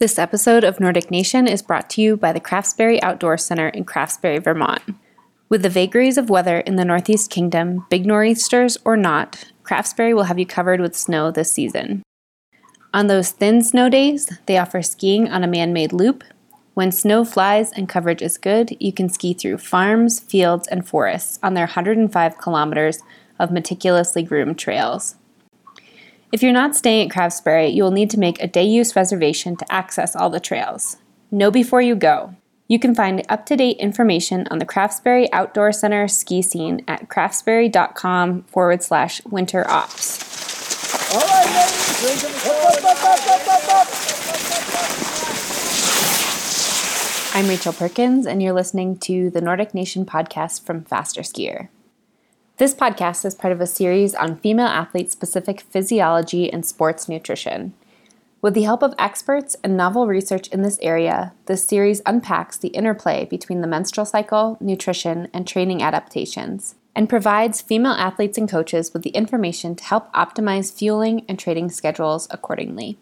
This episode of Nordic Nation is brought to you by the Craftsbury Outdoor Center in Craftsbury, Vermont. With the vagaries of weather in the Northeast Kingdom, big nor'easters or not, Craftsbury will have you covered with snow this season. On those thin snow days, they offer skiing on a man made loop. When snow flies and coverage is good, you can ski through farms, fields, and forests on their 105 kilometers of meticulously groomed trails. If you're not staying at Craftsbury, you will need to make a day use reservation to access all the trails. Know before you go. You can find up to date information on the Craftsbury Outdoor Center ski scene at craftsbury.com forward slash winter ops. All right, ladies. I'm Rachel Perkins, and you're listening to the Nordic Nation podcast from Faster Skier. This podcast is part of a series on female athlete specific physiology and sports nutrition. With the help of experts and novel research in this area, this series unpacks the interplay between the menstrual cycle, nutrition, and training adaptations, and provides female athletes and coaches with the information to help optimize fueling and training schedules accordingly.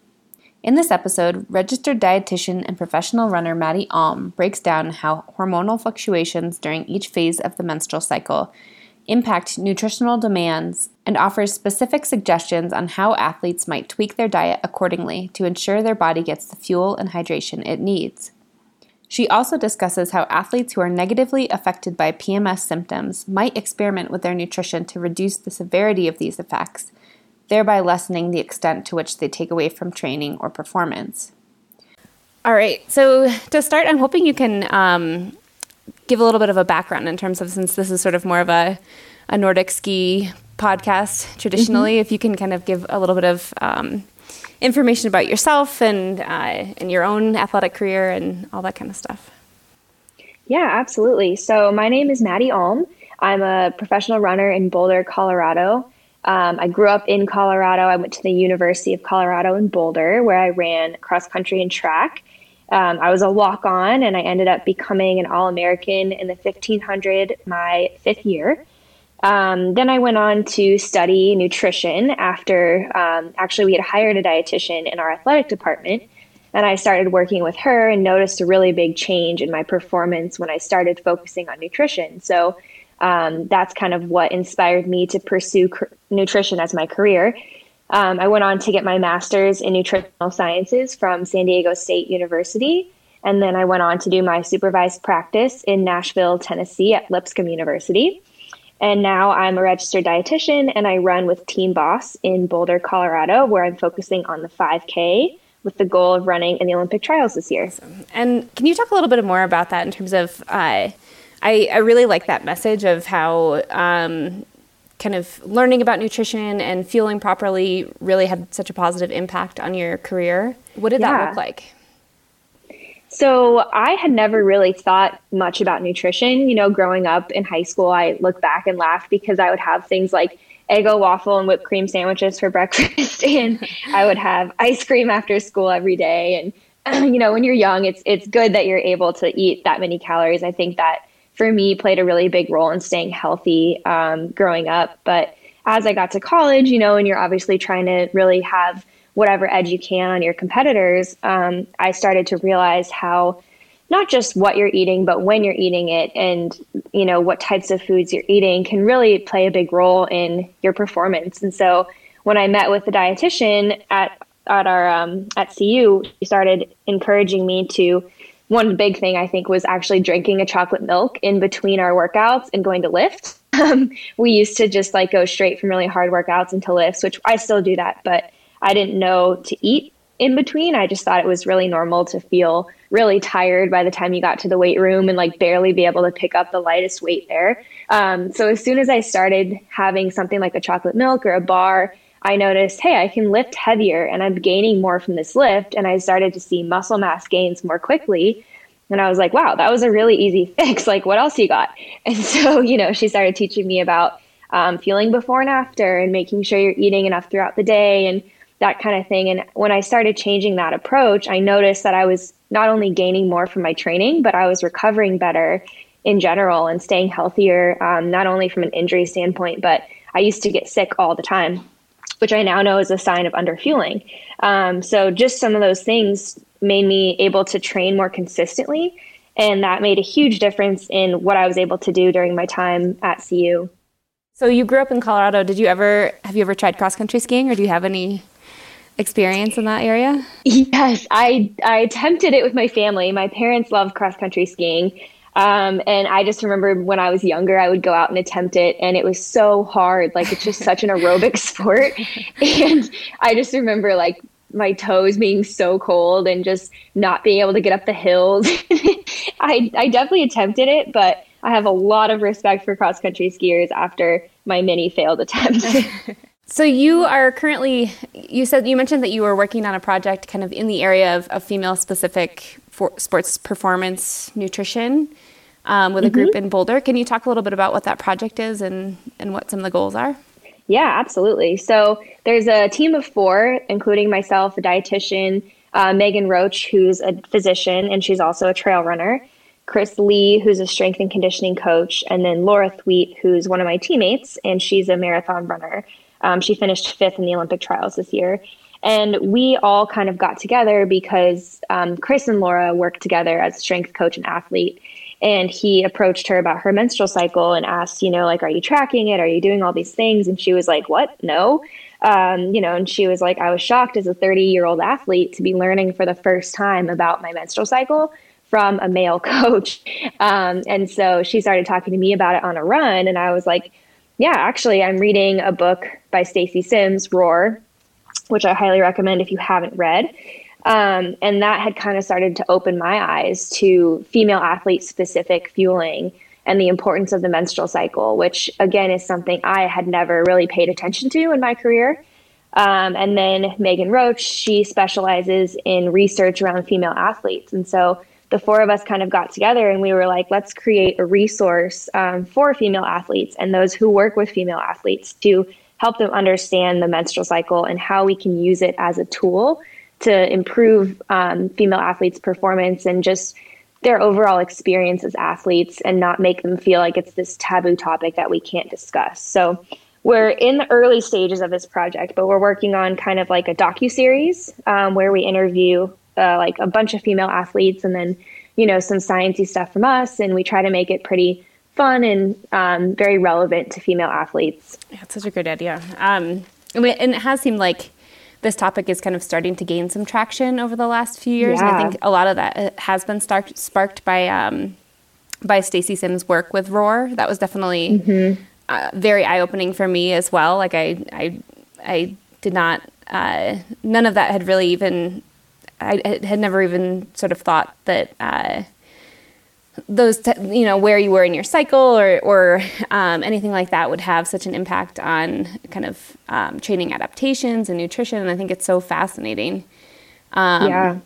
In this episode, registered dietitian and professional runner Maddie Alm breaks down how hormonal fluctuations during each phase of the menstrual cycle impact nutritional demands, and offers specific suggestions on how athletes might tweak their diet accordingly to ensure their body gets the fuel and hydration it needs. She also discusses how athletes who are negatively affected by PMS symptoms might experiment with their nutrition to reduce the severity of these effects, thereby lessening the extent to which they take away from training or performance. All right, so to start, I'm hoping you can um, give a little bit of a background in terms of since this is sort of more of a, a Nordic ski podcast traditionally, mm-hmm. if you can kind of give a little bit of um, information about yourself and uh, and your own athletic career and all that kind of stuff. Yeah, absolutely. So my name is Maddie Alm. I'm a professional runner in Boulder, Colorado. Um, I grew up in Colorado. I went to the University of Colorado in Boulder, where I ran cross country and track. Um, I was a walk on and I ended up becoming an All American in the 1500 my fifth year. Um, then I went on to study nutrition after um, actually we had hired a dietitian in our athletic department. And I started working with her and noticed a really big change in my performance when I started focusing on nutrition. So um, that's kind of what inspired me to pursue cr- nutrition as my career. Um, I went on to get my master's in nutritional sciences from San Diego State University. And then I went on to do my supervised practice in Nashville, Tennessee at Lipscomb University. And now I'm a registered dietitian and I run with Team Boss in Boulder, Colorado, where I'm focusing on the 5K with the goal of running in the Olympic trials this year. Awesome. And can you talk a little bit more about that in terms of? Uh, I, I really like that message of how um, kind of learning about nutrition and fueling properly really had such a positive impact on your career. What did yeah. that look like? So I had never really thought much about nutrition. You know, growing up in high school, I look back and laugh because I would have things like Eggo waffle and whipped cream sandwiches for breakfast, and I would have ice cream after school every day. And you know, when you're young, it's it's good that you're able to eat that many calories. I think that for me played a really big role in staying healthy um, growing up. But as I got to college, you know, and you're obviously trying to really have whatever edge you can on your competitors, um, I started to realize how not just what you're eating, but when you're eating it and, you know, what types of foods you're eating can really play a big role in your performance. And so when I met with the dietitian at, at our, um, at CU, he started encouraging me to one big thing I think was actually drinking a chocolate milk in between our workouts and going to lift. Um, we used to just like go straight from really hard workouts into lifts, which I still do that, but I didn't know to eat in between. I just thought it was really normal to feel really tired by the time you got to the weight room and like barely be able to pick up the lightest weight there. Um, so as soon as I started having something like a chocolate milk or a bar, I noticed, hey, I can lift heavier and I'm gaining more from this lift. And I started to see muscle mass gains more quickly. And I was like, wow, that was a really easy fix. Like, what else you got? And so, you know, she started teaching me about um, feeling before and after and making sure you're eating enough throughout the day and that kind of thing. And when I started changing that approach, I noticed that I was not only gaining more from my training, but I was recovering better in general and staying healthier, um, not only from an injury standpoint, but I used to get sick all the time which I now know is a sign of underfueling. Um, so just some of those things made me able to train more consistently. And that made a huge difference in what I was able to do during my time at CU. So you grew up in Colorado. Did you ever have you ever tried cross country skiing or do you have any experience in that area? Yes, I I attempted it with my family. My parents love cross country skiing. Um, and I just remember when I was younger, I would go out and attempt it, and it was so hard. Like it's just such an aerobic sport, and I just remember like my toes being so cold and just not being able to get up the hills. I I definitely attempted it, but I have a lot of respect for cross country skiers after my many failed attempts. so you are currently you said you mentioned that you were working on a project kind of in the area of, of female specific sports performance nutrition um, with a group mm-hmm. in Boulder. Can you talk a little bit about what that project is and and what some of the goals are? Yeah, absolutely. So there's a team of four, including myself, a dietitian, uh, Megan Roche, who's a physician, and she's also a trail runner, Chris Lee, who's a strength and conditioning coach, and then Laura Thweatt, who's one of my teammates, and she's a marathon runner. Um, she finished fifth in the Olympic trials this year. And we all kind of got together because um, Chris and Laura worked together as strength coach and athlete and he approached her about her menstrual cycle and asked you know like are you tracking it? Are you doing all these things? And she was like what? No. Um, you know and she was like i was shocked as a 30 year old athlete to be learning for the first time about my menstrual cycle from a male coach. Um, and so she started talking to me about it on a run. And i was like yeah actually i'm reading a book by stacy sims roar which i highly recommend if you haven't read um, and that had kind of started to open my eyes to female athlete specific fueling and the importance of the menstrual cycle, which again is something I had never really paid attention to in my career. Um, and then Megan Roche, she specializes in research around female athletes. And so the four of us kind of got together and we were like, let's create a resource um, for female athletes and those who work with female athletes to help them understand the menstrual cycle and how we can use it as a tool to improve um, female athletes' performance and just their overall experience as athletes and not make them feel like it's this taboo topic that we can't discuss. So we're in the early stages of this project, but we're working on kind of like a docu series um, where we interview uh, like a bunch of female athletes and then you know some sciencey stuff from us, and we try to make it pretty fun and um, very relevant to female athletes. That's such a great idea. Um, and it has seemed like this topic is kind of starting to gain some traction over the last few years. Yeah. And I think a lot of that uh, has been sparked, sparked by um, by Stacy Sims' work with Roar. That was definitely mm-hmm. uh, very eye opening for me as well. Like I I I did not uh, none of that had really even I had never even sort of thought that uh, those t- you know where you were in your cycle or or um, anything like that would have such an impact on kind of um, training adaptations and nutrition and i think it's so fascinating. Um, yeah.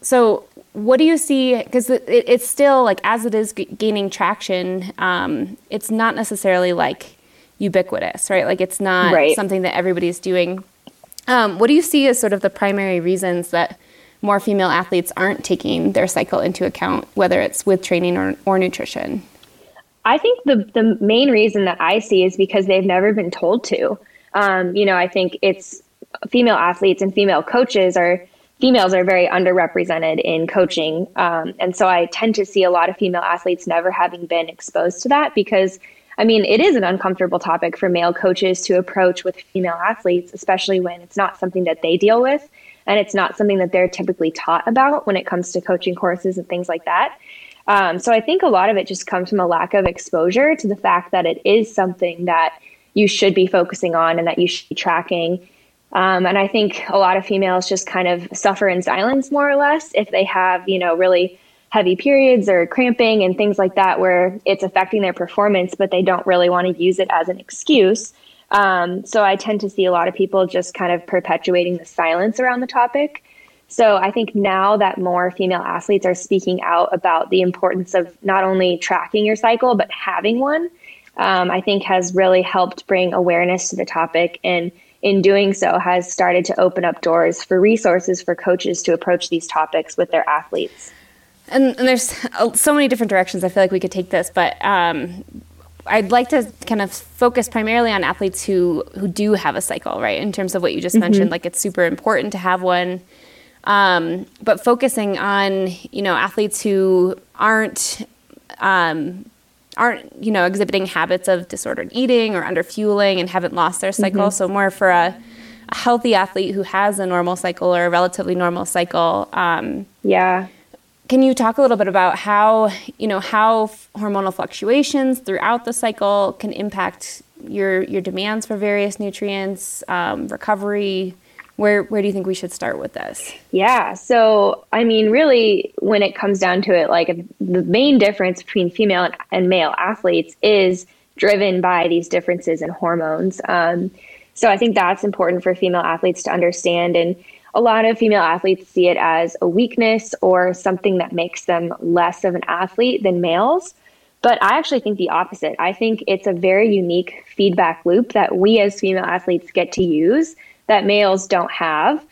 so what do you see because it, it's still like as it is g- gaining traction um, it's not necessarily like ubiquitous right? Like it's not right. something that everybody's doing. Um, what do you see as sort of the primary reasons that more female athletes aren't taking their cycle into account, whether it's with training or, or nutrition? I think the, the main reason that I see is because they've never been told to. Um, you know, I think it's female athletes and female coaches are females are very underrepresented in coaching. Um, and so I tend to see a lot of female athletes never having been exposed to that because, I mean, it is an uncomfortable topic for male coaches to approach with female athletes, especially when it's not something that they deal with and it's not something that they're typically taught about when it comes to coaching courses and things like that. Um, so I think a lot of it just comes from a lack of exposure to the fact that it is something that you should be focusing on and that you should be tracking. Um, and I think a lot of females just kind of suffer in silence more or less if they have, you know, really heavy periods or cramping and things like that where it's affecting their performance, but they don't really want to use it as an excuse. Um, so I tend to see a lot of people just kind of perpetuating the silence around the topic. So I think now that more female athletes are speaking out about the importance of not only tracking your cycle, but having one, um, I think has really helped bring awareness to the topic. And in doing so, has started to open up doors for resources for coaches to approach these topics with their athletes. And, and there's so many different directions I feel like we could take this, but um, I'd like to kind of focus primarily on athletes who who do have a cycle, right? In terms of what you just mm-hmm. mentioned, like it's super important to have one. Um, but focusing on you know athletes who aren't um, aren't you know exhibiting habits of disordered eating or under fueling and haven't lost their cycle. Mm-hmm. So more for a, a, healthy athlete who has a normal cycle or a relatively normal cycle. Um, yeah. Can you talk a little bit about how you know how hormonal fluctuations throughout the cycle can impact your your demands for various nutrients, um, recovery? Where where do you think we should start with this? Yeah, so I mean, really, when it comes down to it, like the main difference between female and male athletes is driven by these differences in hormones. Um, so I think that's important for female athletes to understand and a lot of female athletes see it as a weakness or something that makes them less of an athlete than males. But I actually think the opposite. I think it's a very unique feedback loop that we as female athletes get to use that males don't have.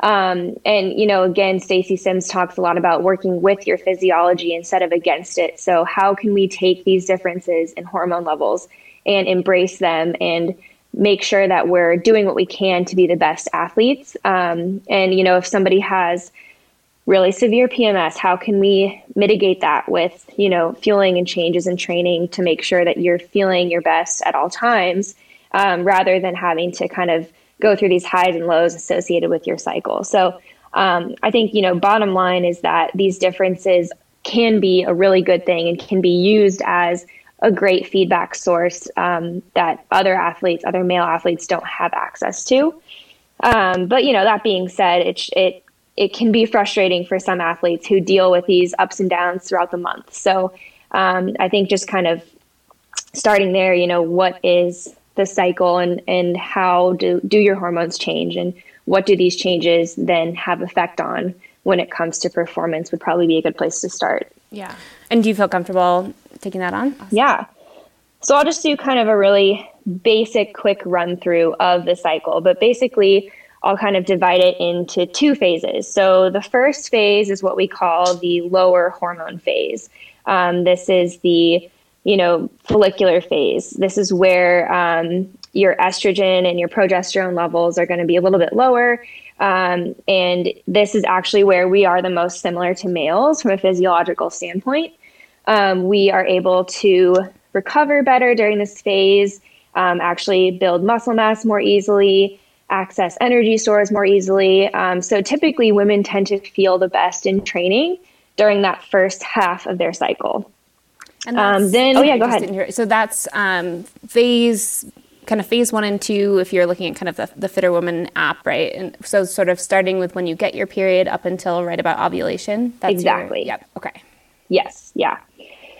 Um, and, you know, again, Stacy Sims talks a lot about working with your physiology instead of against it. So, how can we take these differences in hormone levels and embrace them and make sure that we're doing what we can to be the best athletes? Um, and, you know, if somebody has really severe PMS, how can we mitigate that with, you know, fueling and changes in training to make sure that you're feeling your best at all times um, rather than having to kind of go through these highs and lows associated with your cycle. So um, I think, you know, bottom line is that these differences can be a really good thing and can be used as a great feedback source um, that other athletes, other male athletes, don't have access to. Um, but you know, that being said, it it it can be frustrating for some athletes who deal with these ups and downs throughout the month. So um, I think just kind of starting there, you know, what is the cycle and, and how do, do your hormones change and what do these changes then have effect on when it comes to performance would probably be a good place to start. Yeah. And do you feel comfortable taking that on? Awesome. Yeah. So I'll just do kind of a really basic, quick run through of the cycle. But basically, I'll kind of divide it into two phases. So the first phase is what we call the lower hormone phase. Um, this is the you know follicular phase. This is where um, your estrogen and your progesterone levels are going to be a little bit lower. Um, and this is actually where we are the most similar to males from a physiological standpoint. Um, we are able to recover better during this phase, um, actually build muscle mass more easily, access energy stores more easily. Um, so typically, women tend to feel the best in training during that first half of their cycle. And um, then, oh yeah, go ahead. So that's um, phase, kind of phase one and two. If you're looking at kind of the, the FitrWoman app, right? And so, sort of starting with when you get your period up until right about ovulation. That's exactly. Your, yep. Okay. Yes. Yeah.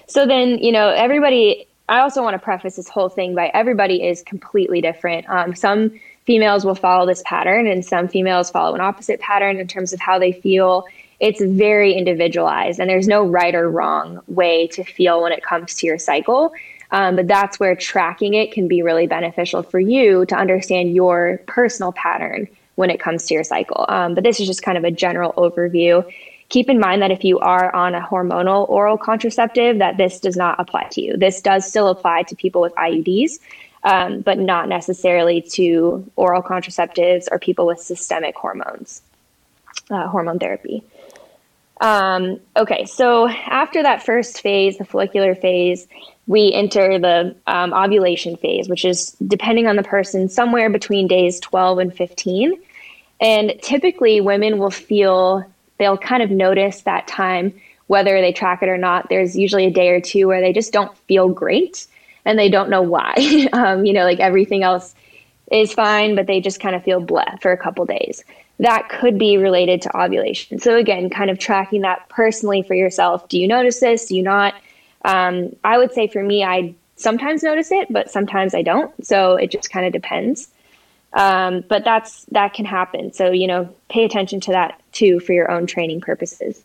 So then, you know, everybody. I also want to preface this whole thing by everybody is completely different. Um, some females will follow this pattern and some females follow an opposite pattern in terms of how they feel. It's very individualized and there's no right or wrong way to feel when it comes to your cycle. Um, but that's where tracking it can be really beneficial for you to understand your personal pattern when it comes to your cycle. Um, but this is just kind of a general overview. Keep in mind that if you are on a hormonal oral contraceptive, that this does not apply to you. This does still apply to people with IUDs um, but not necessarily to oral contraceptives or people with systemic hormones, uh, hormone therapy. Um, okay, so after that first phase, the follicular phase, we enter the um, ovulation phase, which is depending on the person, somewhere between days 12 and 15. And typically, women will feel, they'll kind of notice that time, whether they track it or not. There's usually a day or two where they just don't feel great and they don't know why. um, you know, like everything else is fine, but they just kind of feel bleh for a couple days. That could be related to ovulation. So again, kind of tracking that personally for yourself. Do you notice this? Do you not? Um, I would say for me, I sometimes notice it, but sometimes I don't. So it just kind of depends. Um, but that's that can happen. So you know, pay attention to that too for your own training purposes.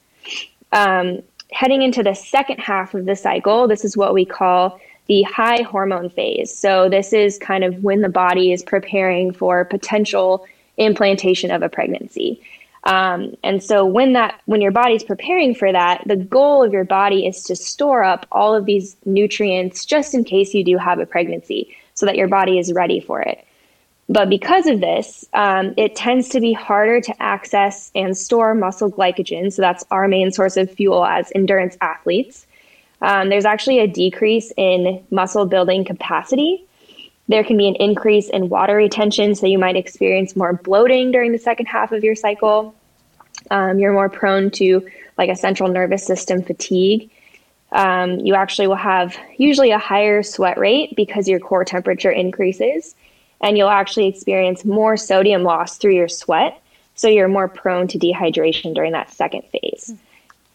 Um, heading into the second half of the cycle, this is what we call the high hormone phase. So, this is kind of when the body is preparing for potential implantation of a pregnancy. Um, and so when that when your body's preparing for that, the goal of your body is to store up all of these nutrients just in case you do have a pregnancy, so that your body is ready for it. But because of this, um, it tends to be harder to access and store muscle glycogen. So that's our main source of fuel as endurance athletes. Um, there's actually a decrease in muscle building capacity. There can be an increase in water retention, so you might experience more bloating during the second half of your cycle. Um, you're more prone to like a central nervous system fatigue. Um, you actually will have usually a higher sweat rate because your core temperature increases and you'll actually experience more sodium loss through your sweat. So you're more prone to dehydration during that second phase.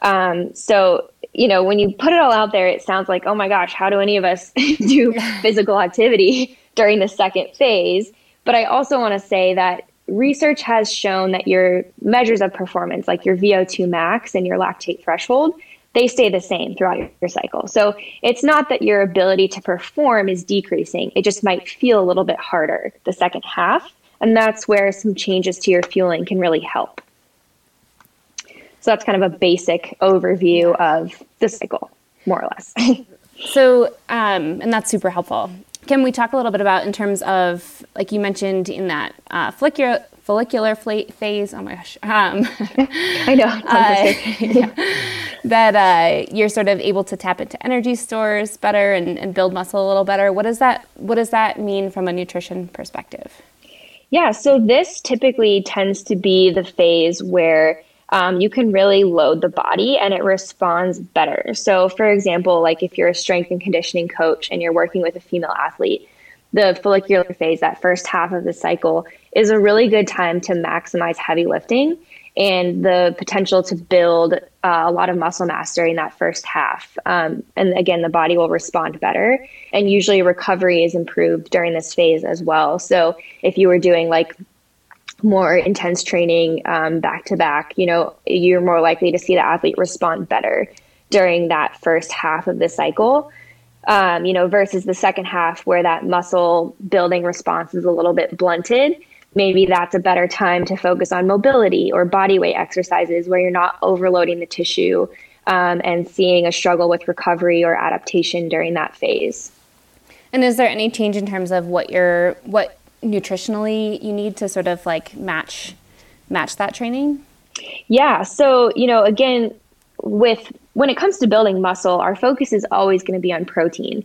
Um, so, you know, when you put it all out there, it sounds like, oh my gosh, how do any of us do physical activity during the second phase? But I also want to say that research has shown that your measures of performance, like your VO2 max and your lactate threshold, they stay the same throughout your cycle. So it's not that your ability to perform is decreasing, it just might feel a little bit harder the second half. And that's where some changes to your fueling can really help. So that's kind of a basic overview of the cycle, more or less. so, um, and that's super helpful. Can we talk a little bit about in terms of, like you mentioned in that uh, follicular, follicular phase? Oh my gosh. Um, I know. Uh, yeah, that uh, you're sort of able to tap into energy stores better and, and build muscle a little better. What does that What does that mean from a nutrition perspective? Yeah, so this typically tends to be the phase where um, you can really load the body and it responds better. So, for example, like if you're a strength and conditioning coach and you're working with a female athlete, the follicular phase, that first half of the cycle, is a really good time to maximize heavy lifting and the potential to build uh, a lot of muscle mass during that first half. Um, and again, the body will respond better. And usually, recovery is improved during this phase as well. So, if you were doing like more intense training back to back, you know, you're more likely to see the athlete respond better during that first half of the cycle. Um, you know, versus the second half where that muscle building response is a little bit blunted. Maybe that's a better time to focus on mobility or body weight exercises where you're not overloading the tissue um, and seeing a struggle with recovery or adaptation during that phase. And is there any change in terms of what you're what nutritionally you need to sort of like match match that training? Yeah. So, you know, again, with when it comes to building muscle, our focus is always going to be on protein.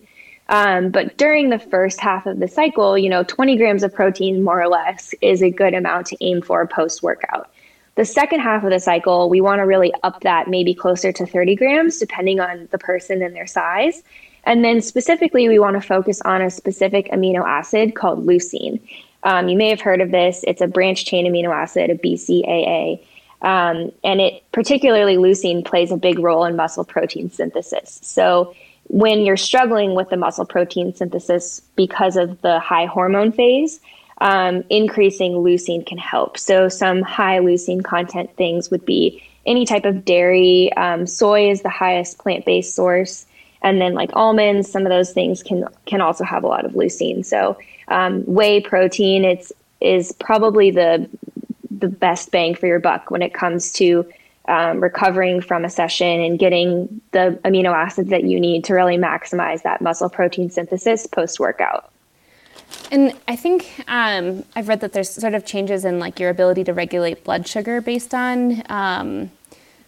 Um, but during the first half of the cycle, you know, 20 grams of protein, more or less, is a good amount to aim for post workout. The second half of the cycle, we want to really up that maybe closer to 30 grams, depending on the person and their size. And then specifically, we want to focus on a specific amino acid called leucine. Um, you may have heard of this. It's a branched chain amino acid, a BCAA. Um, and it particularly leucine plays a big role in muscle protein synthesis. So when you're struggling with the muscle protein synthesis because of the high hormone phase, um, increasing leucine can help. So some high leucine content things would be any type of dairy. Um, soy is the highest plant-based source and then like almonds some of those things can can also have a lot of leucine. So um, whey protein it's is probably the the best bang for your buck when it comes to um, recovering from a session and getting the amino acids that you need to really maximize that muscle protein synthesis post workout and I think um, I've read that there's sort of changes in like your ability to regulate blood sugar based on um,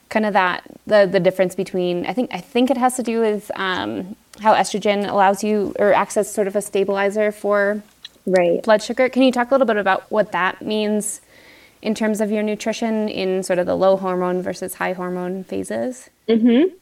kind of that the the difference between I think I think it has to do with um, how estrogen allows you or acts as sort of a stabilizer for right. blood sugar. Can you talk a little bit about what that means in terms of your nutrition in sort of the low hormone versus high hormone phases? Mm-hmm.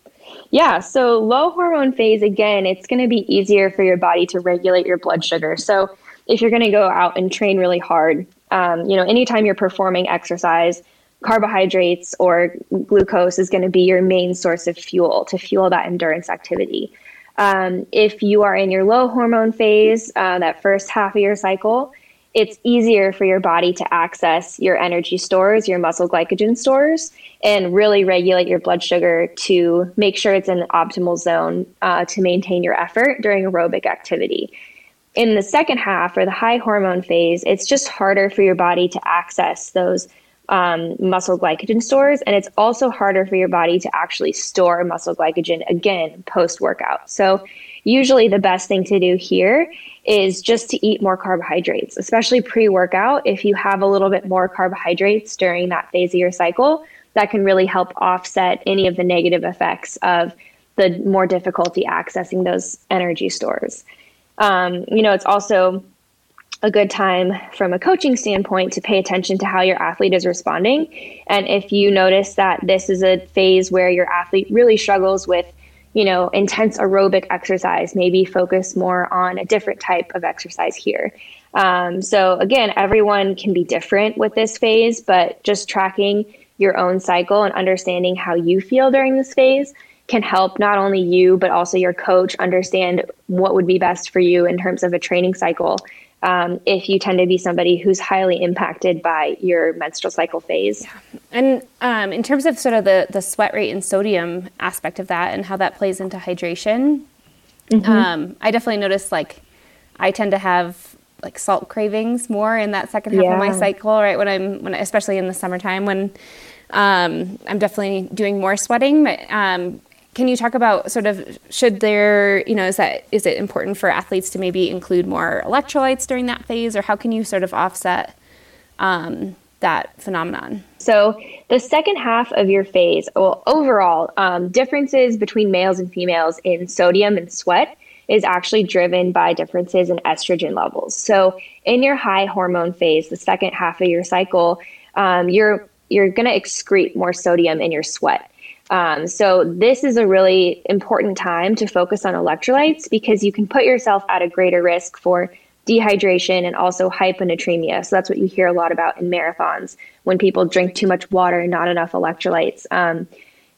Yeah, so low hormone phase again, it's going to be easier for your body to regulate your blood sugar. So if you're going to go out and train really hard, um, you know, anytime you're performing exercise, carbohydrates or glucose is going to be your main source of fuel to fuel that endurance activity. Um, if you are in your low hormone phase, uh, that first half of your cycle, it's easier for your body to access your energy stores, your muscle glycogen stores, and really regulate your blood sugar to make sure it's in the optimal zone uh, to maintain your effort during aerobic activity. In the second half or the high hormone phase, it's just harder for your body to access those um, muscle glycogen stores. And it's also harder for your body to actually store muscle glycogen again post workout. So usually the best thing to do here is just to eat more carbohydrates, especially pre workout. If you have a little bit more carbohydrates during that phase of your cycle, that can really help offset any of the negative effects of the more difficulty accessing those energy stores. Um, you know, it's also a good time from a coaching standpoint to pay attention to how your athlete is responding. And if you notice that this is a phase where your athlete really struggles with, you know, intense aerobic exercise, maybe focus more on a different type of exercise here. Um, so again, everyone can be different with this phase, but just tracking your own cycle and understanding how you feel during this phase can help not only you but also your coach understand what would be best for you in terms of a training cycle um, if you tend to be somebody who's highly impacted by your menstrual cycle phase. Yeah. And um, in terms of sort of the, the sweat rate and sodium aspect of that and how that plays into hydration, mm-hmm. um, I definitely notice like I tend to have like salt cravings more in that second half yeah. of my cycle, right? When I'm, when especially in the summertime when um, I'm definitely doing more sweating, but um, can you talk about sort of should there, you know, is that is it important for athletes to maybe include more electrolytes during that phase, or how can you sort of offset um, that phenomenon? So the second half of your phase, well, overall, um, differences between males and females in sodium and sweat is actually driven by differences in estrogen levels. So in your high hormone phase, the second half of your cycle, um, you're you're going to excrete more sodium in your sweat. Um, so this is a really important time to focus on electrolytes because you can put yourself at a greater risk for dehydration and also hyponatremia. So that's what you hear a lot about in marathons when people drink too much water and not enough electrolytes. Um,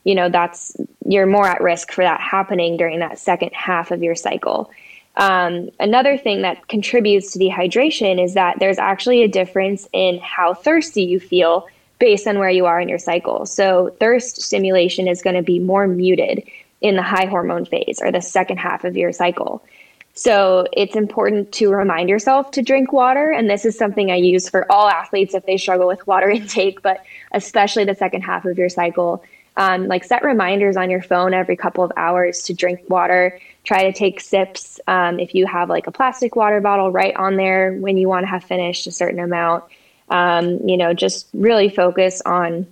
you know, that's you're more at risk for that happening during that second half of your cycle. Um, another thing that contributes to dehydration is that there's actually a difference in how thirsty you feel based on where you are in your cycle. So thirst stimulation is going to be more muted in the high hormone phase or the second half of your cycle. So it's important to remind yourself to drink water. And this is something I use for all athletes if they struggle with water intake, but especially the second half of your cycle. Um, like set reminders on your phone every couple of hours to drink water. Try to take sips. Um, if you have like a plastic water bottle, right on there when you want to have finished a certain amount um, you know, just really focus on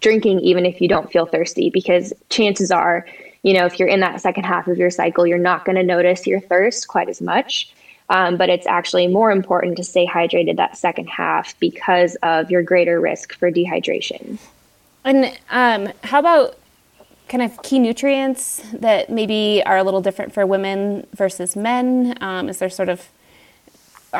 drinking even if you don't feel thirsty because chances are, you know, if you're in that second half of your cycle, you're not going to notice your thirst quite as much. Um, but it's actually more important to stay hydrated that second half because of your greater risk for dehydration. And um, how about kind of key nutrients that maybe are a little different for women versus men? Um, is there sort of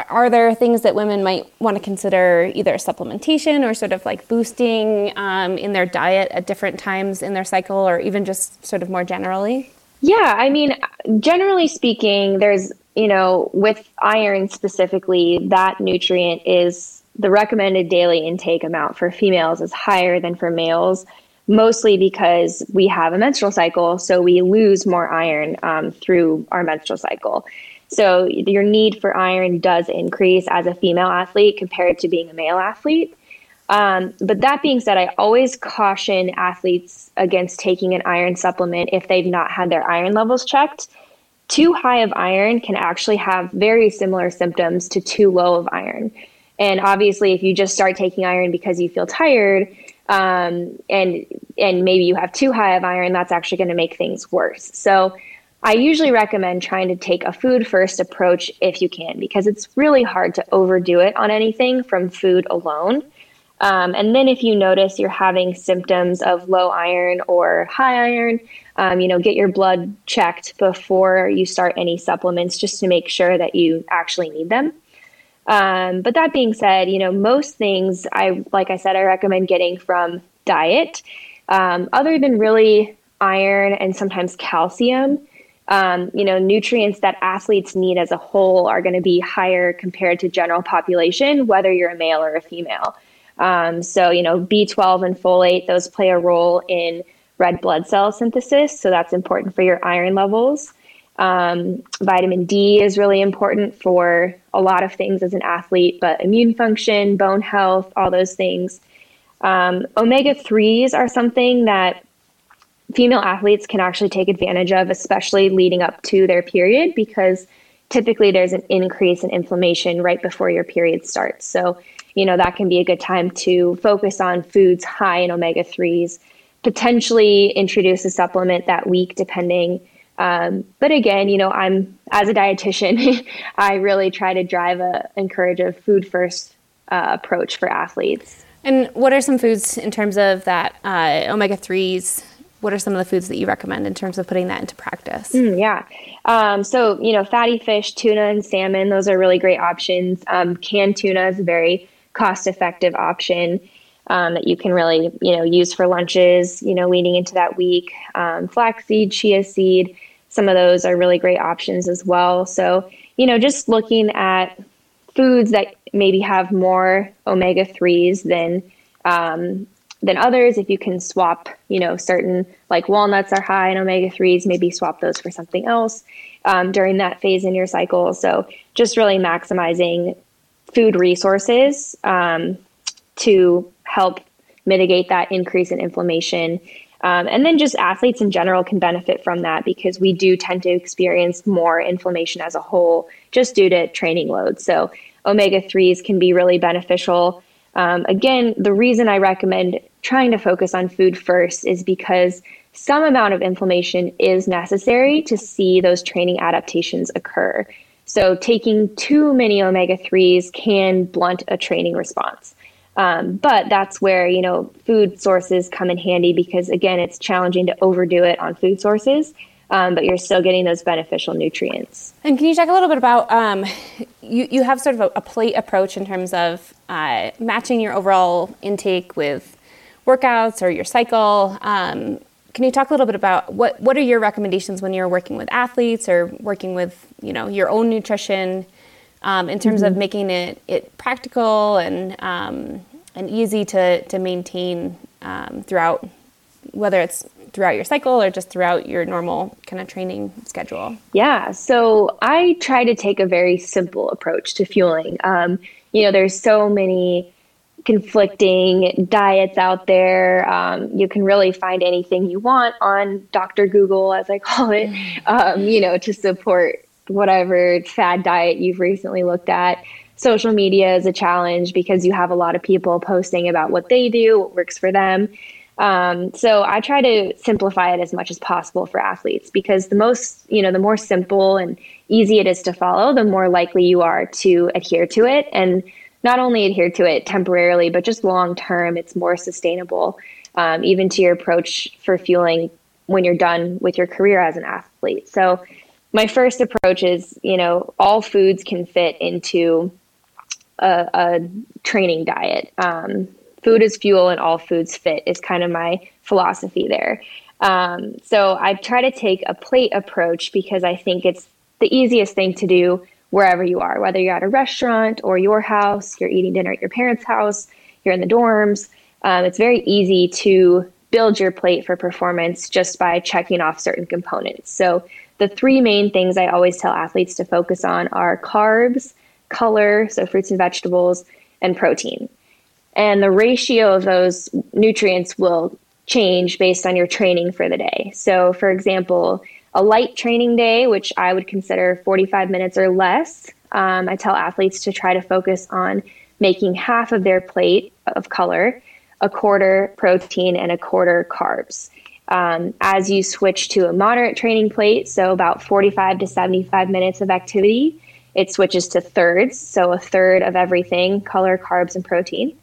are there things that women might want to consider either supplementation or sort of like boosting um, in their diet at different times in their cycle or even just sort of more generally? Yeah, I mean, generally speaking, there's, you know, with iron specifically, that nutrient is the recommended daily intake amount for females is higher than for males, mostly because we have a menstrual cycle. So we lose more iron um, through our menstrual cycle. So your need for iron does increase as a female athlete compared to being a male athlete. Um, but that being said, I always caution athletes against taking an iron supplement if they've not had their iron levels checked. Too high of iron can actually have very similar symptoms to too low of iron. And obviously, if you just start taking iron because you feel tired, um, and and maybe you have too high of iron, that's actually going to make things worse. So I usually recommend trying to take a food first approach if you can, because it's really hard to overdo it on anything from food alone. Um, and then if you notice you're having symptoms of low iron or high iron, um, you know, get your blood checked before you start any supplements just to make sure that you actually need them. Um, but that being said, you know, most things I, like I said, I recommend getting from diet. Um, other than really iron and sometimes calcium, um, you know, nutrients that athletes need as a whole are going to be higher compared to general population, whether you're a male or a female. Um, so, you know, B12 and folate, those play a role in red blood cell synthesis. So that's important for your iron levels. Um, vitamin D is really important for a lot of things as an athlete, but immune function, bone health, all those things. Um, omega 3s are something that female athletes can actually take advantage of, especially leading up to their period, because typically there's an increase in inflammation right before your period starts. So, you know, that can be a good time to focus on foods high in omega 3s, potentially introduce a supplement that week, depending. Um, but again, you know, I'm as a dietitian, I really try to drive a encourage a food first uh, approach for athletes. And what are some foods in terms of that uh, omega 3s? What are some of the foods that you recommend in terms of putting that into practice? Mm, yeah. Um, so, you know, fatty fish, tuna, and salmon, those are really great options. Um, canned tuna is a very cost effective option. Um, that you can really, you know, use for lunches, you know, leading into that week. Um, flaxseed, chia seed, some of those are really great options as well. So, you know, just looking at foods that maybe have more omega 3s than um, than others if you can swap you know certain like walnuts are high in omega 3s maybe swap those for something else um, during that phase in your cycle so just really maximizing food resources um, to help mitigate that increase in inflammation um, and then just athletes in general can benefit from that because we do tend to experience more inflammation as a whole just due to training load. So omega 3s can be really beneficial. Um, again, the reason I recommend trying to focus on food first is because some amount of inflammation is necessary to see those training adaptations occur. So, taking too many omega 3s can blunt a training response. Um, but that's where you know food sources come in handy because again, it's challenging to overdo it on food sources, um, but you're still getting those beneficial nutrients. And can you talk a little bit about um, you? You have sort of a, a plate approach in terms of uh, matching your overall intake with workouts or your cycle. Um, can you talk a little bit about what what are your recommendations when you're working with athletes or working with you know your own nutrition? um, in terms mm-hmm. of making it, it practical and um, and easy to to maintain um, throughout, whether it's throughout your cycle or just throughout your normal kind of training schedule. Yeah, so I try to take a very simple approach to fueling. Um, you know, there's so many conflicting diets out there. Um, you can really find anything you want on Dr. Google, as I call it, mm. um, you know, to support whatever fad diet you've recently looked at. Social media is a challenge because you have a lot of people posting about what they do, what works for them. Um, so I try to simplify it as much as possible for athletes because the most, you know, the more simple and easy it is to follow, the more likely you are to adhere to it. And not only adhere to it temporarily, but just long term, it's more sustainable, um, even to your approach for fueling when you're done with your career as an athlete. So my first approach is, you know, all foods can fit into a, a training diet. Um, food is fuel and all foods fit is kind of my philosophy there. Um, so I try to take a plate approach because I think it's the easiest thing to do wherever you are, whether you're at a restaurant or your house, you're eating dinner at your parents' house, you're in the dorms. Um, it's very easy to build your plate for performance just by checking off certain components. So the three main things I always tell athletes to focus on are carbs, color, so fruits and vegetables, and protein. And the ratio of those nutrients will change based on your training for the day. So, for example, a light training day, which I would consider 45 minutes or less, um, I tell athletes to try to focus on making half of their plate of color, a quarter protein, and a quarter carbs. Um, as you switch to a moderate training plate, so about 45 to 75 minutes of activity, it switches to thirds, so a third of everything color, carbs, and protein.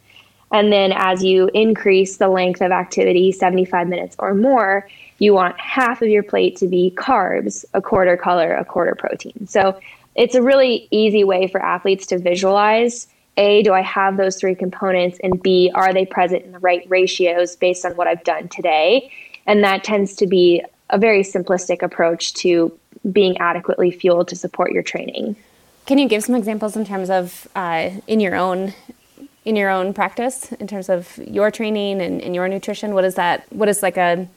And then as you increase the length of activity, 75 minutes or more, you want half of your plate to be carbs, a quarter color, a quarter protein. So it's a really easy way for athletes to visualize A, do I have those three components? And B, are they present in the right ratios based on what I've done today? And that tends to be a very simplistic approach to being adequately fueled to support your training. Can you give some examples in terms of uh, in your own in your own practice in terms of your training and, and your nutrition? What is that? What is like a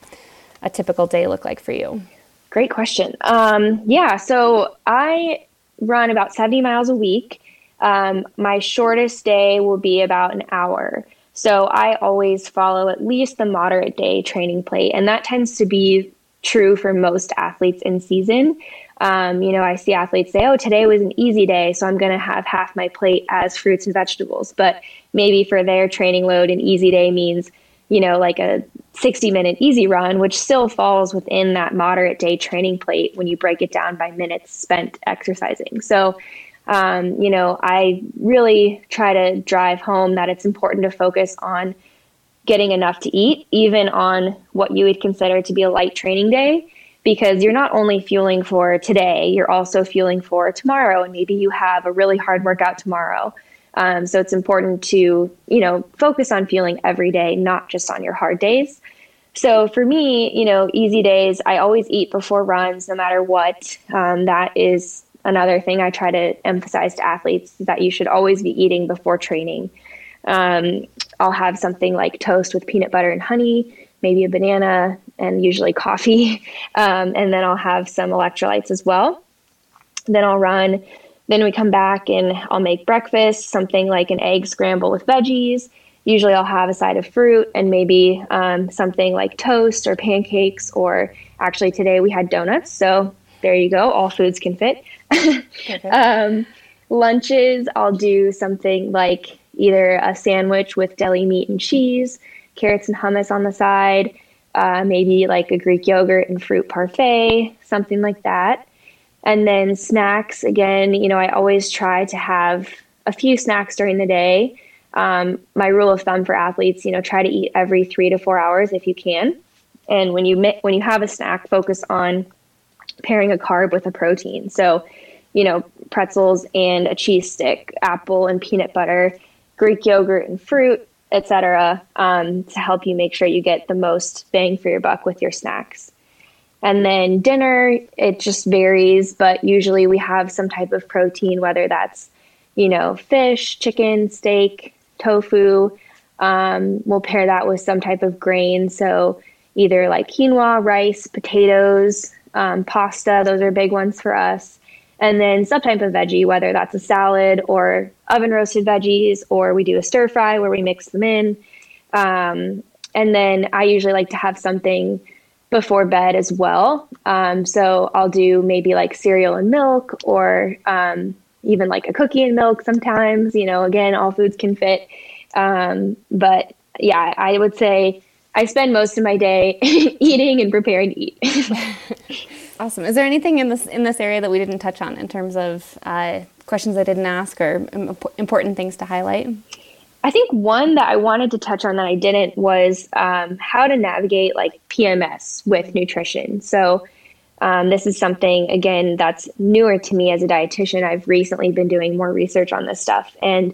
a typical day look like for you? Great question. Um, yeah, so I run about 70 miles a week. Um, my shortest day will be about an hour. So I always follow at least the moderate day training plate, and that tends to be true for most athletes in season. Um, you know, I see athletes say, oh, today was an easy day, so I'm going to have half my plate as fruits and vegetables. But maybe for their training load, an easy day means, you know, like a 60 minute easy run, which still falls within that moderate day training plate when you break it down by minutes spent exercising. So, um, you know, I really try to drive home that it's important to focus on getting enough to eat, even on what you would consider to be a light training day because you're not only fueling for today, you're also fueling for tomorrow, and maybe you have a really hard workout tomorrow. Um, so it's important to you know focus on fueling every day, not just on your hard days. So for me, you know, easy days, I always eat before runs, no matter what. Um, that is another thing I try to emphasize to athletes that you should always be eating before training. Um, I'll have something like toast with peanut butter and honey maybe a banana, and usually coffee. Um, and then I'll have some electrolytes as well. Then I'll run. Then we come back and I'll make breakfast, something like an egg scramble with veggies. Usually I'll have a side of fruit and maybe um, something like toast or pancakes, or actually today we had donuts. So there you go. All foods can fit. um, lunches, I'll do something like either a sandwich with deli meat and cheese carrots and hummus on the side, uh, maybe like a Greek yogurt and fruit parfait, something like that. And then snacks, again, you know, I always try to have a few snacks during the day. Um, my rule of thumb for athletes, you know, try to eat every three to four hours if you can. And when you when you have a snack, focus on pairing a carb with a protein. So, you know, pretzels and a cheese stick, apple and peanut butter, Greek yogurt and fruit, etc., um, to help you make sure you get the most bang for your buck with your snacks. And then dinner, it just varies, but usually we have some type of protein, whether that's, you know, fish, chicken, steak, tofu. Um, we'll pair that with some type of grain. So either like quinoa, rice, potatoes, um, pasta, those are big ones for us and then some type of veggie, whether that's a salad or oven roasted veggies, or we do a stir fry where we mix them in. Um, and then I usually like to have something before bed as well. Um, so I'll do maybe like cereal and milk, or um, even like a cookie and milk sometimes. You know, again, all foods can fit. Um, but yeah, I would say I spend most of my day eating and preparing to eat. Awesome. Is there anything in this in this area that we didn't touch on in terms of uh, questions I didn't ask or important things to highlight? I think one that I wanted to touch on that I didn't was um, how to navigate like PMS with nutrition. So um, this is something again that's newer to me as a dietitian. I've recently been doing more research on this stuff, and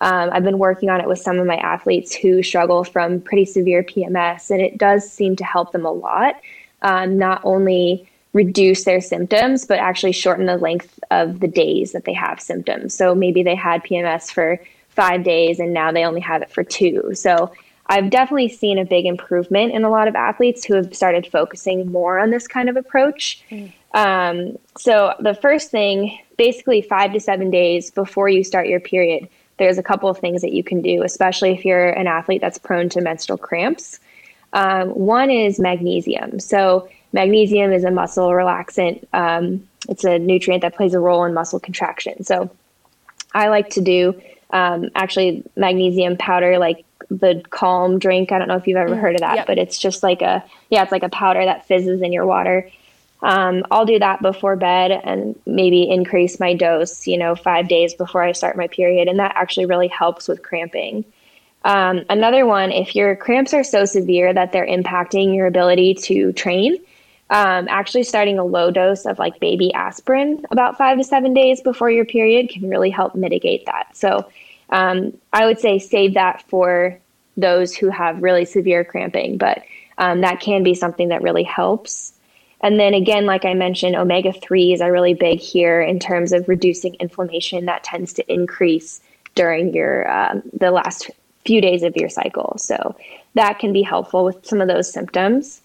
um, I've been working on it with some of my athletes who struggle from pretty severe PMS, and it does seem to help them a lot. Um, not only reduce their symptoms, but actually shorten the length of the days that they have symptoms. So maybe they had PMS for five days and now they only have it for two. So I've definitely seen a big improvement in a lot of athletes who have started focusing more on this kind of approach. Mm. Um, so the first thing, basically five to seven days before you start your period, there's a couple of things that you can do, especially if you're an athlete that's prone to menstrual cramps. Um, one is magnesium. So Magnesium is a muscle relaxant. Um, it's a nutrient that plays a role in muscle contraction. So I like to do um, actually magnesium powder, like the Calm drink. I don't know if you've ever mm, heard of that, yep. but it's just like a yeah, it's like a powder that fizzes in your water. Um, I'll do that before bed and maybe increase my dose, you know, five days before I start my period, and that actually really helps with cramping. Um, another one, if your cramps are so severe that they're impacting your ability to train, um, actually, starting a low dose of like baby aspirin about five to seven days before your period can really help mitigate that. So, um, I would say save that for those who have really severe cramping, but um, that can be something that really helps. And then again, like I mentioned, omega 3s are really big here in terms of reducing inflammation that tends to increase during your um, the last few days of your cycle. So that can be helpful with some of those symptoms.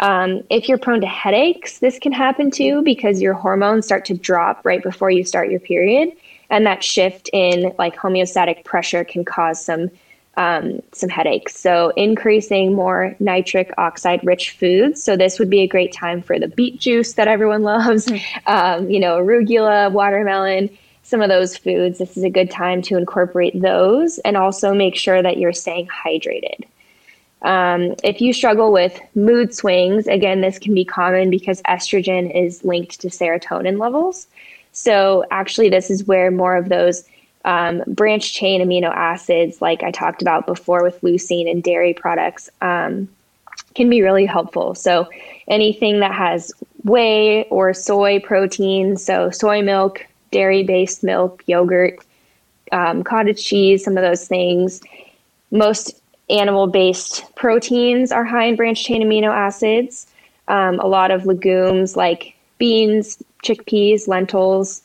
Um, if you're prone to headaches, this can happen too because your hormones start to drop right before you start your period. And that shift in like homeostatic pressure can cause some um, some headaches. So, increasing more nitric oxide rich foods. So, this would be a great time for the beet juice that everyone loves, mm-hmm. um, you know, arugula, watermelon, some of those foods. This is a good time to incorporate those and also make sure that you're staying hydrated. Um, if you struggle with mood swings, again, this can be common because estrogen is linked to serotonin levels. So, actually, this is where more of those um, branch chain amino acids, like I talked about before with leucine and dairy products, um, can be really helpful. So, anything that has whey or soy protein, so soy milk, dairy based milk, yogurt, um, cottage cheese, some of those things. Most animal based proteins are high in branched chain amino acids. Um, a lot of legumes like beans, chickpeas, lentils,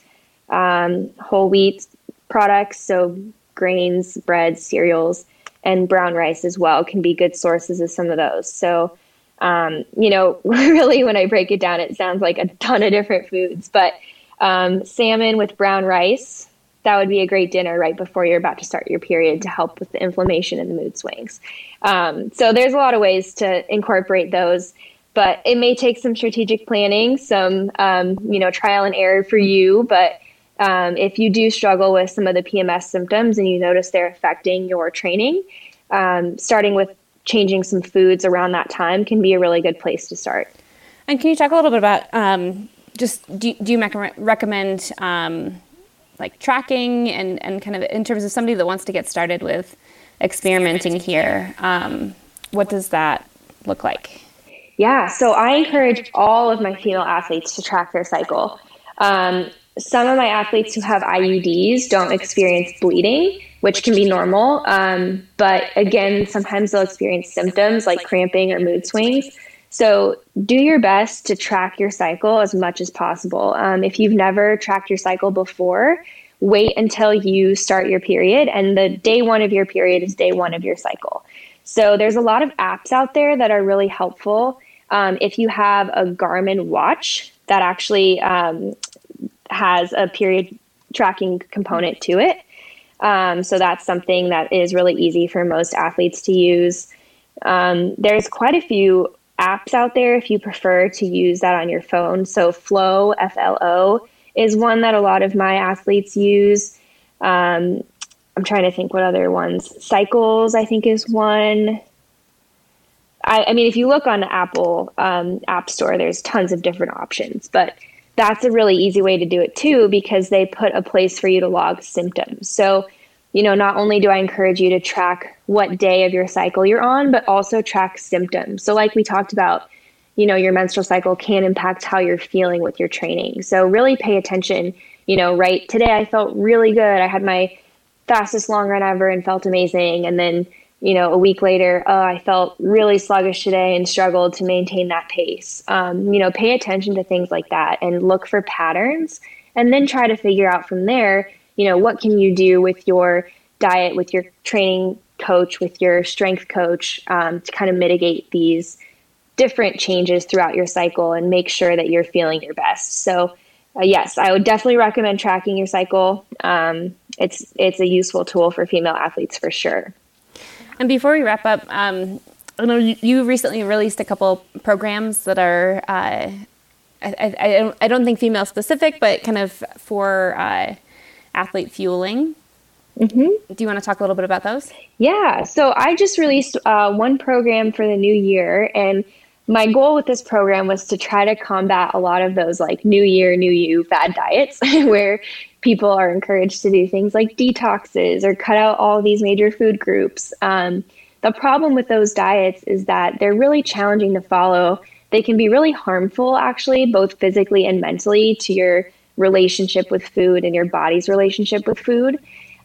um, whole wheat products, so grains, breads, cereals, and brown rice as well can be good sources of some of those. So, um, you know, really, when I break it down, it sounds like a ton of different foods, but um, salmon with brown rice, that would be a great dinner right before you're about to start your period to help with the inflammation and the mood swings. Um, so, there's a lot of ways to incorporate those but it may take some strategic planning, some um, you know trial and error for you. But um, if you do struggle with some of the PMS symptoms and you notice they're affecting your training, um, starting with changing some foods around that time can be a really good place to start. And can you talk a little bit about um, just do, do you recommend um, like tracking and, and kind of in terms of somebody that wants to get started with experimenting here? Um, what does that look like? Yeah, so I encourage all of my female athletes to track their cycle. Um, some of my athletes who have IUDs don't experience bleeding, which can be normal. Um, but again, sometimes they'll experience symptoms like cramping or mood swings. So do your best to track your cycle as much as possible. Um, if you've never tracked your cycle before, wait until you start your period, and the day one of your period is day one of your cycle. So there's a lot of apps out there that are really helpful. Um, if you have a Garmin watch that actually um, has a period tracking component to it. Um, so that's something that is really easy for most athletes to use. Um, there's quite a few apps out there if you prefer to use that on your phone. So Flo, F L O, is one that a lot of my athletes use. Um, I'm trying to think what other ones. Cycles, I think, is one. I, I mean, if you look on the Apple um, App Store, there's tons of different options, but that's a really easy way to do it too because they put a place for you to log symptoms. So, you know, not only do I encourage you to track what day of your cycle you're on, but also track symptoms. So, like we talked about, you know, your menstrual cycle can impact how you're feeling with your training. So, really pay attention. You know, right today I felt really good. I had my fastest long run ever and felt amazing. And then you know, a week later, oh, I felt really sluggish today and struggled to maintain that pace. Um, you know, pay attention to things like that and look for patterns and then try to figure out from there, you know, what can you do with your diet, with your training coach, with your strength coach um, to kind of mitigate these different changes throughout your cycle and make sure that you're feeling your best. So, uh, yes, I would definitely recommend tracking your cycle. Um, it's it's a useful tool for female athletes for sure. And before we wrap up, um, I know you recently released a couple programs that are, uh, I, I, I, don't think female specific, but kind of for uh, athlete fueling. Mm-hmm. Do you want to talk a little bit about those? Yeah. So I just released uh, one program for the new year, and my goal with this program was to try to combat a lot of those like new year, new you fad diets where people are encouraged to do things like detoxes or cut out all these major food groups. Um, the problem with those diets is that they're really challenging to follow. They can be really harmful, actually, both physically and mentally, to your relationship with food and your body's relationship with food.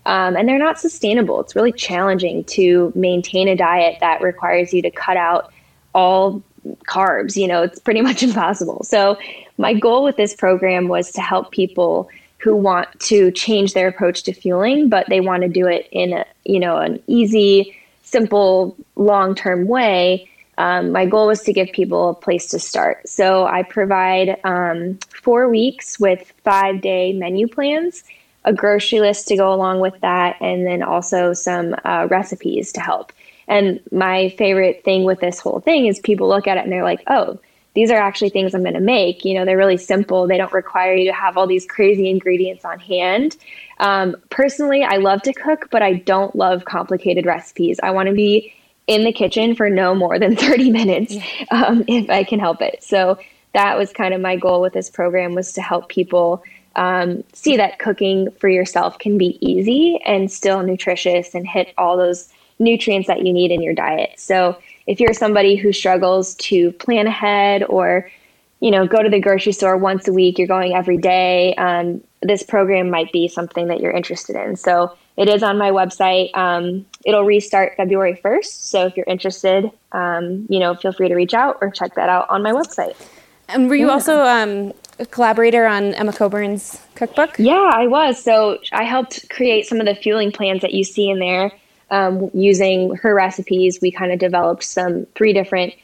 Um, and they're not sustainable. It's really challenging to maintain a diet that requires you to cut out all carbs. You know, it's pretty much impossible. So, my goal with this program was to help people who want to change their approach to fueling, but they want to do it in a you know an easy, simple, long term way. Um, my goal was to give people a place to start. So I provide um, four weeks with five day menu plans a grocery list to go along with that, and then also some uh, recipes to help. And my favorite thing with this whole thing is people look at it and they're like, oh, these are actually things I'm going to make. You know, they're really simple. They don't require you to have all these crazy ingredients on hand. Um, personally, I love to cook, but I don't love complicated recipes. I want to be in the kitchen for no more than 30 minutes um, if I can help it. So that was kind of my goal with this program was to help people um, see that cooking for yourself can be easy and still nutritious and hit all those nutrients that you need in your diet. So if you're somebody who struggles to plan ahead or you know go to the grocery store once a week, you're going every day, um, this program might be something that you're interested in. So it is on my website. Um, it'll restart February 1st. So if you're interested, um, you know, feel free to reach out or check that out on my website. And were you yeah. also um, a collaborator on Emma Coburn's cookbook? Yeah, I was. So I helped create some of the fueling plans that you see in there um, using her recipes, we kind of developed some three different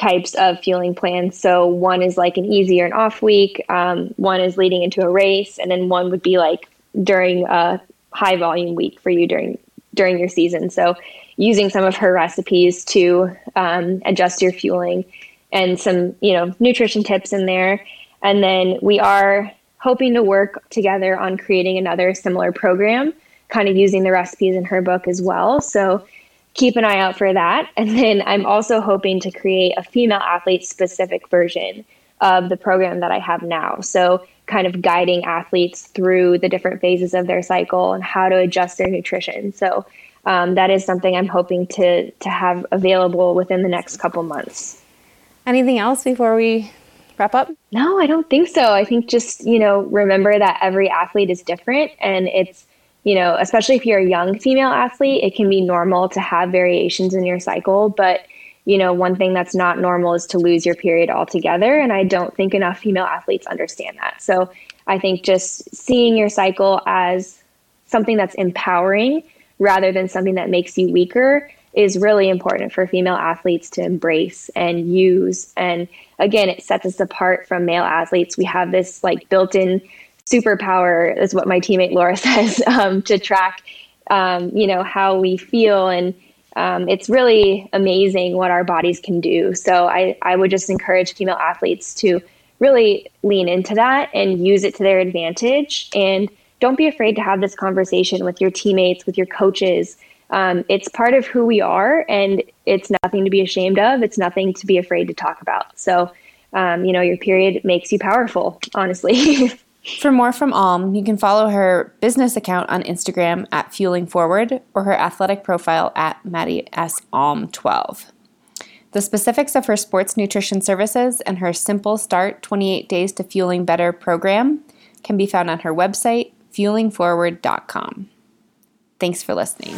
types of fueling plans. So one is like an easy or an off week, um, one is leading into a race, and then one would be like during a high volume week for you during during your season. So using some of her recipes to um, adjust your fueling and some you know nutrition tips in there. And then we are hoping to work together on creating another similar program kind of using the recipes in her book as well. So keep an eye out for that. And then I'm also hoping to create a female athlete specific version of the program that I have now. So kind of guiding athletes through the different phases of their cycle and how to adjust their nutrition. So um, that is something I'm hoping to to have available within the next couple months. Anything else before we wrap up? No, I don't think so. I think just, you know, remember that every athlete is different and it's you know, especially if you're a young female athlete, it can be normal to have variations in your cycle. But, you know, one thing that's not normal is to lose your period altogether. And I don't think enough female athletes understand that. So I think just seeing your cycle as something that's empowering rather than something that makes you weaker is really important for female athletes to embrace and use. And again, it sets us apart from male athletes. We have this like built in superpower is what my teammate Laura says um, to track, um, you know, how we feel. And um, it's really amazing what our bodies can do. So I, I would just encourage female athletes to really lean into that and use it to their advantage. And don't be afraid to have this conversation with your teammates, with your coaches. Um, it's part of who we are, and it's nothing to be ashamed of. It's nothing to be afraid to talk about. So, um, you know, your period makes you powerful, honestly. For more from Alm, you can follow her business account on Instagram at Fueling Forward or her athletic profile at Maddie S. Alm 12. The specifics of her sports nutrition services and her Simple Start 28 Days to Fueling Better program can be found on her website, fuelingforward.com. Thanks for listening.